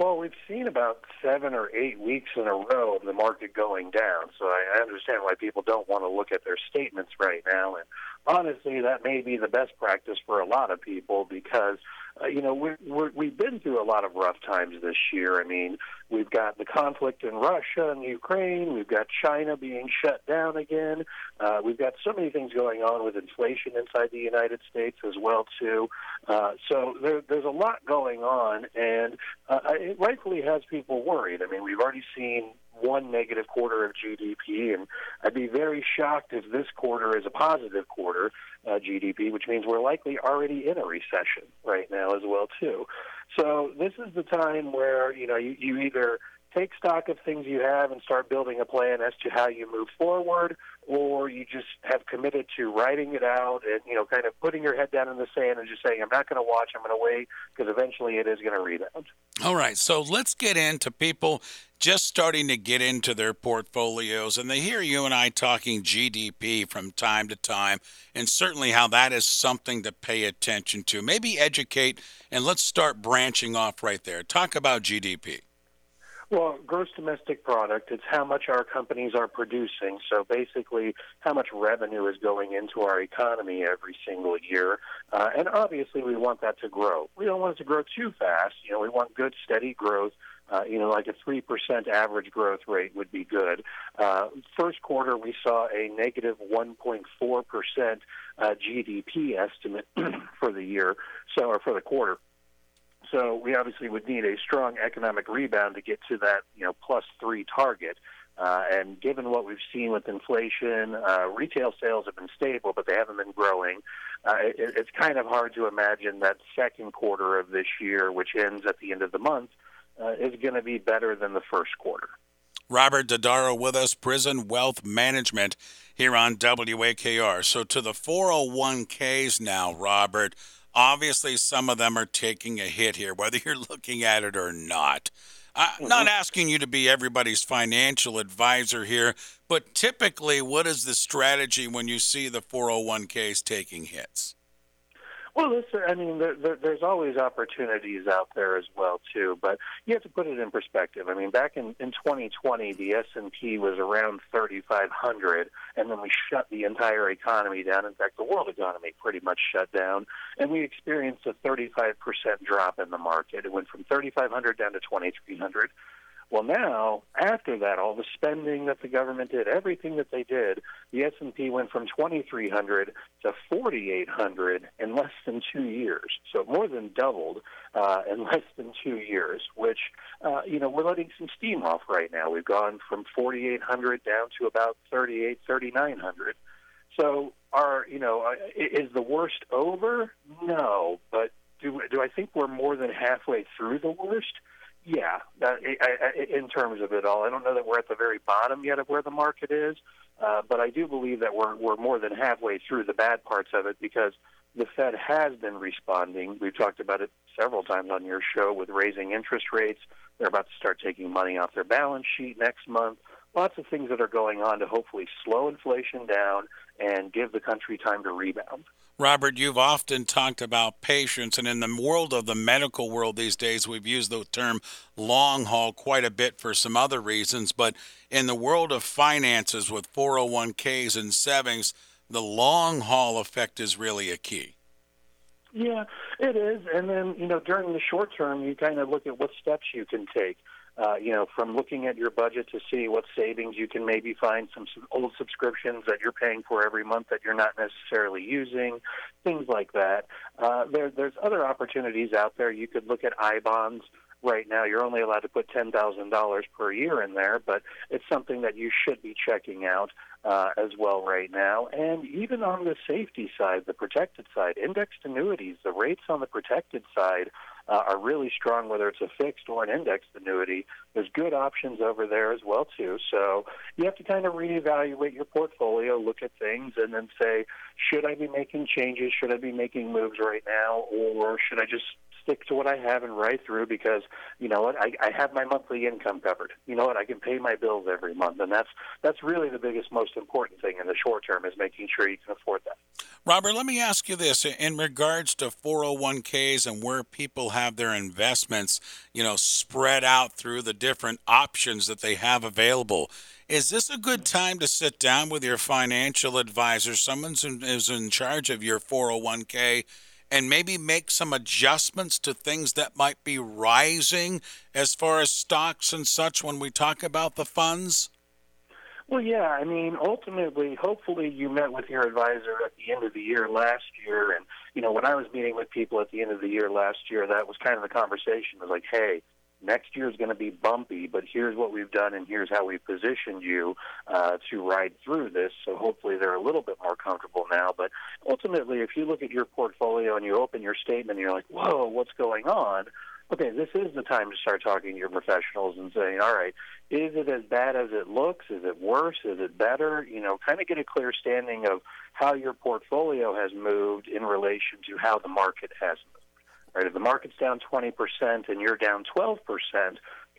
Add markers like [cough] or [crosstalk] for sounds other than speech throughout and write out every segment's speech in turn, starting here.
Well, we've seen about seven or eight weeks in a row of the market going down. So I, understand why people don't want to look at their statements right now. And honestly, that may be the best practice for a lot of people because uh, you know, we're, we're, we've been through a lot of rough times this year. I mean, we've got the conflict in Russia and Ukraine. We've got China being shut down again. Uh, we've got so many things going on with inflation inside the United States as well too. Uh, so there, there's a lot going on, and uh, it rightfully has people worried. I mean, we've already seen one negative quarter of GDP, and I'd be very shocked if this quarter is a positive quarter uh, GDP, which means we're likely already in a recession right now as well too. So this is the time where you know you, you either take stock of things you have and start building a plan as to how you move forward, or you just have committed to writing it out and you know kind of putting your head down in the sand and just saying I'm not going to watch, I'm going to wait because eventually it is going to rebound. All right, so let's get into people just starting to get into their portfolios and they hear you and I talking GDP from time to time and certainly how that is something to pay attention to. Maybe educate and let's start branching off right there. Talk about GDP. Well, gross domestic product, it's how much our companies are producing. So basically, how much revenue is going into our economy every single year. Uh, and obviously, we want that to grow. We don't want it to grow too fast. You know, we want good, steady growth. Uh, you know, like a 3% average growth rate would be good. Uh, first quarter, we saw a negative 1.4% uh, GDP estimate [clears throat] for the year, so or for the quarter. So we obviously would need a strong economic rebound to get to that, you know, plus three target. Uh, and given what we've seen with inflation, uh, retail sales have been stable, but they haven't been growing. Uh, it, it's kind of hard to imagine that second quarter of this year, which ends at the end of the month, uh, is going to be better than the first quarter. Robert Dodaro with us, Prism Wealth Management here on WAKR. So to the 401ks now, Robert. Obviously, some of them are taking a hit here, whether you're looking at it or not. I'm mm-hmm. not asking you to be everybody's financial advisor here, but typically, what is the strategy when you see the 401ks taking hits? Well, listen, I mean, there, there, there's always opportunities out there as well too, but you have to put it in perspective. I mean, back in, in 2020, the S&P was around 3,500, and then we shut the entire economy down. In fact, the world economy pretty much shut down, and we experienced a 35% drop in the market. It went from 3,500 down to 2,300. Well, now after that, all the spending that the government did, everything that they did, the S&P went from 2,300 to 4,800 in less than two years. So more than doubled uh, in [laughs] less than two years. Which uh, you know we're letting some steam off right now. We've gone from 4,800 down to about 38, 3,900. So are you know uh, is the worst over? No, but do do I think we're more than halfway through the worst? Yeah, uh, in terms of it all, I don't know that we're at the very bottom yet of where the market is, uh, but I do believe that we're we're more than halfway through the bad parts of it because the Fed has been responding. We've talked about it several times on your show with raising interest rates. They're about to start taking money off their balance sheet next month. Lots of things that are going on to hopefully slow inflation down and give the country time to rebound. Robert, you've often talked about patience, and in the world of the medical world these days, we've used the term long haul quite a bit for some other reasons. But in the world of finances with 401ks and savings, the long haul effect is really a key. Yeah, it is. And then, you know, during the short term, you kind of look at what steps you can take uh, you know, from looking at your budget to see what savings you can maybe find some old subscriptions that you're paying for every month that you're not necessarily using, things like that. Uh, there, there's other opportunities out there. You could look at I bonds. Right now, you're only allowed to put ten thousand dollars per year in there, but it's something that you should be checking out uh, as well right now. And even on the safety side, the protected side, indexed annuities, the rates on the protected side uh, are really strong, whether it's a fixed or an indexed annuity. There's good options over there as well too. So you have to kind of reevaluate your portfolio, look at things, and then say, should I be making changes? Should I be making moves right now, or should I just stick to what I have and ride through because you know what I, I have my monthly income covered. You know what I can pay my bills every month, and that's that's really the biggest, most important thing in the short term is making sure you can afford that. Robert, let me ask you this in regards to 401ks and where people have their investments, you know, spread out through the different options that they have available. Is this a good time to sit down with your financial advisor, someone who's in charge of your 401k, and maybe make some adjustments to things that might be rising as far as stocks and such when we talk about the funds? Well, yeah. I mean, ultimately, hopefully, you met with your advisor at the end of the year last year, and you know, when I was meeting with people at the end of the year last year, that was kind of the conversation. It was like, hey, next year is going to be bumpy, but here's what we've done, and here's how we've positioned you uh, to ride through this. So hopefully, they're a little bit more comfortable now. But ultimately, if you look at your portfolio and you open your statement, and you're like, whoa, what's going on? okay, this is the time to start talking to your professionals and saying, all right, is it as bad as it looks? Is it worse? Is it better? You know, kind of get a clear standing of how your portfolio has moved in relation to how the market has moved. Right? If the market's down 20% and you're down 12%,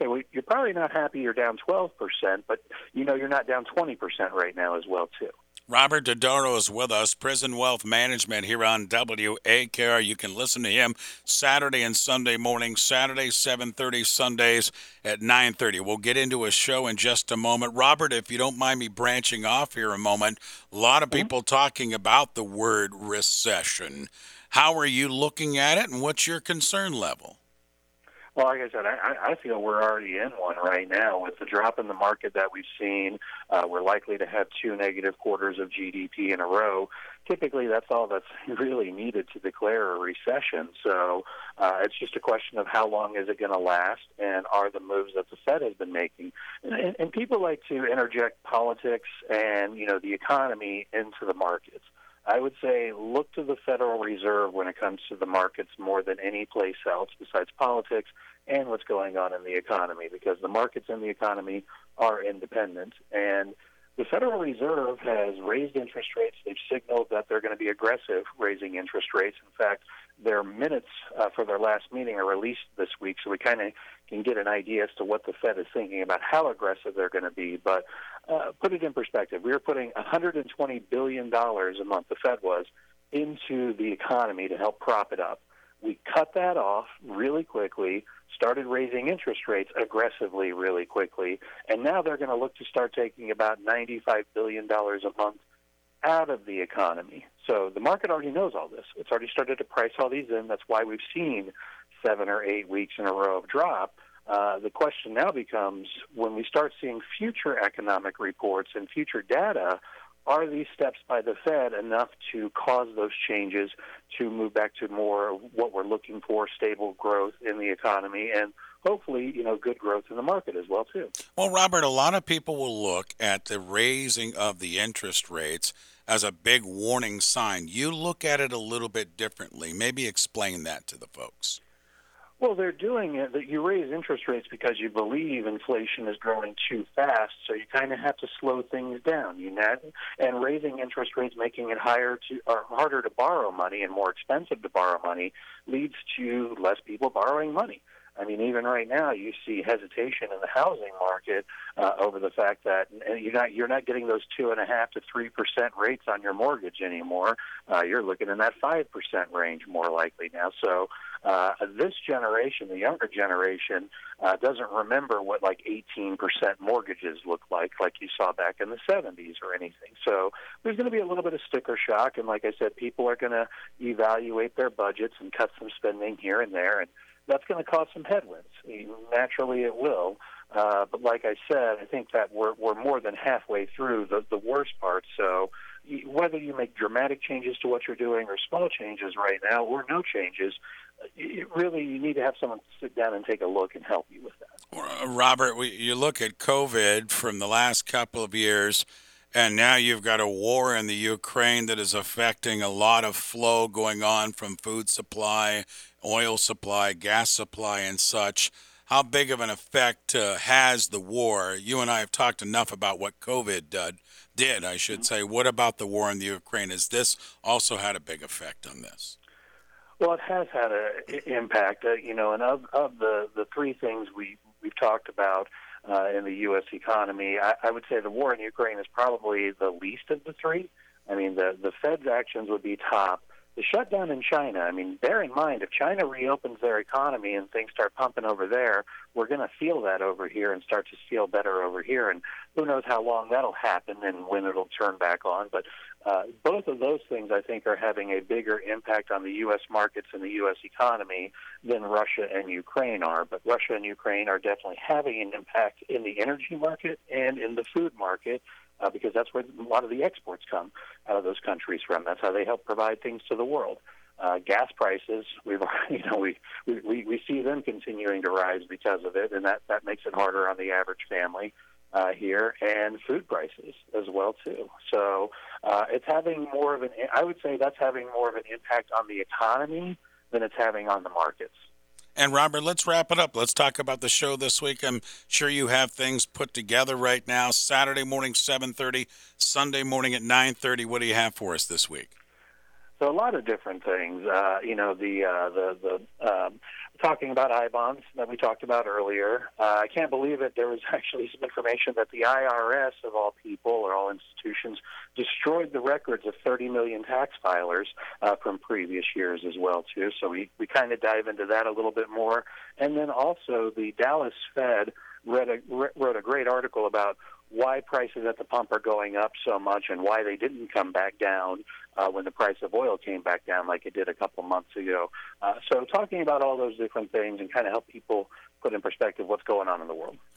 okay, well, you're probably not happy you're down 12%, but you know you're not down 20% right now as well, too. Robert Dodaro is with us, Prism Wealth Management here on WAKR. You can listen to him Saturday and Sunday morning, Saturday 7:30, Sundays at 9:30. We'll get into a show in just a moment. Robert, if you don't mind me branching off here a moment, a lot of mm-hmm. people talking about the word recession. How are you looking at it and what's your concern level? Well, like I said, I, I feel we're already in one right now with the drop in the market that we've seen. Uh, we're likely to have two negative quarters of GDP in a row. Typically, that's all that's [laughs] really needed to declare a recession. So uh, it's just a question of how long is it going to last, and are the moves that the Fed has been making. And, and people like to interject politics and you know the economy into the markets. I would say look to the Federal Reserve when it comes to the markets more than any place else besides politics and what's going on in the economy because the markets and the economy are independent. And the Federal Reserve has raised interest rates. They've signaled that they're going to be aggressive raising interest rates. In fact, their minutes uh, for their last meeting are released this week, so we kind of can get an idea as to what the Fed is thinking about how aggressive they're going to be. But uh, put it in perspective, we were putting 120 billion dollars a month. The Fed was into the economy to help prop it up. We cut that off really quickly, started raising interest rates aggressively really quickly, and now they're going to look to start taking about $95 billion a month out of the economy. So the market already knows all this. It's already started to price all these in. That's why we've seen seven or eight weeks in a row of drop. Uh, the question now becomes when we start seeing future economic reports and future data, are these steps by the Fed enough to cause those changes to move back to more what we're looking for, stable growth in the economy and hopefully, you know, good growth in the market as well too. Well, Robert, a lot of people will look at the raising of the interest rates as a big warning sign. You look at it a little bit differently. Maybe explain that to the folks. Well, they're doing it that you raise interest rates because you believe inflation is growing too fast, so you kind of have to slow things down. You know, and raising interest rates, making it higher to or harder to borrow money and more expensive to borrow money, leads to less people borrowing money. I mean, even right now, you see hesitation in the housing market uh, over the fact that you're not you're not getting those two and a half to three percent rates on your mortgage anymore. Uh, you're looking in that five percent range more likely now. So uh, this generation, the younger generation, uh, doesn't remember what like 18% mortgages look like, like you saw back in the 70s or anything. So there's going to be a little bit of sticker shock, and like I said, people are going to evaluate their budgets and cut some spending here and there, and that's going to cause some headwinds. Naturally, it will. Uh, but like I said, I think that we're we're more than halfway through the the worst part. So whether you make dramatic changes to what you're doing or small changes right now or no changes, really you need to have someone sit down and take a look and help you with that. Robert, we, you look at COVID from the last couple of years. And now you've got a war in the Ukraine that is affecting a lot of flow going on from food supply, oil supply, gas supply, and such. How big of an effect uh, has the war? You and I have talked enough about what COVID uh, did, I should say. What about the war in the Ukraine? Has this also had a big effect on this? Well, it has had an impact, uh, you know, and of, of the, the three things we, we've talked about uh, in the U.S. economy, I, I would say the war in Ukraine is probably the least of the three. I mean, the, the Fed's actions would be top. The shutdown in China, I mean, bear in mind, if China reopens their economy and things start pumping over there, we're going to feel that over here and start to feel better over here. And who knows how long that'll happen and when it'll turn back on. But uh, both of those things, I think, are having a bigger impact on the U.S. markets and the U.S. economy than Russia and Ukraine are. But Russia and Ukraine are definitely having an impact in the energy market and in the food market. Uh, because that's where a lot of the exports come out of those countries from. That's how they help provide things to the world. Uh, gas prices, we've [laughs] you know we, we we see them continuing to rise because of it, and that that makes it harder on the average family uh, here, and food prices as well too. So uh, it's having more of an. I would say that's having more of an impact on the economy than it's having on the markets. And Robert, let's wrap it up. Let's talk about the show this week. I'm sure you have things put together right now. Saturday morning, 7:30. Sunday morning at 9:30. What do you have for us this week? So a lot of different things. Uh, you know, the uh, the the um, talking about I bonds that we talked about earlier. Uh, I can't believe it. There was [laughs] actually some information that the IRS, of all people or all institutions, destroyed the records of 30 million tax filers uh, from previous years as well too. So we we kind of dive into that a little bit more, and then also the Dallas Fed read a, wrote a great article about why prices at the pump are going up so much and why they didn't come back down uh, when the price of oil came back down like it did a couple months ago. Uh, so talking about all those different things and kind of help people put in perspective what's going on in the world.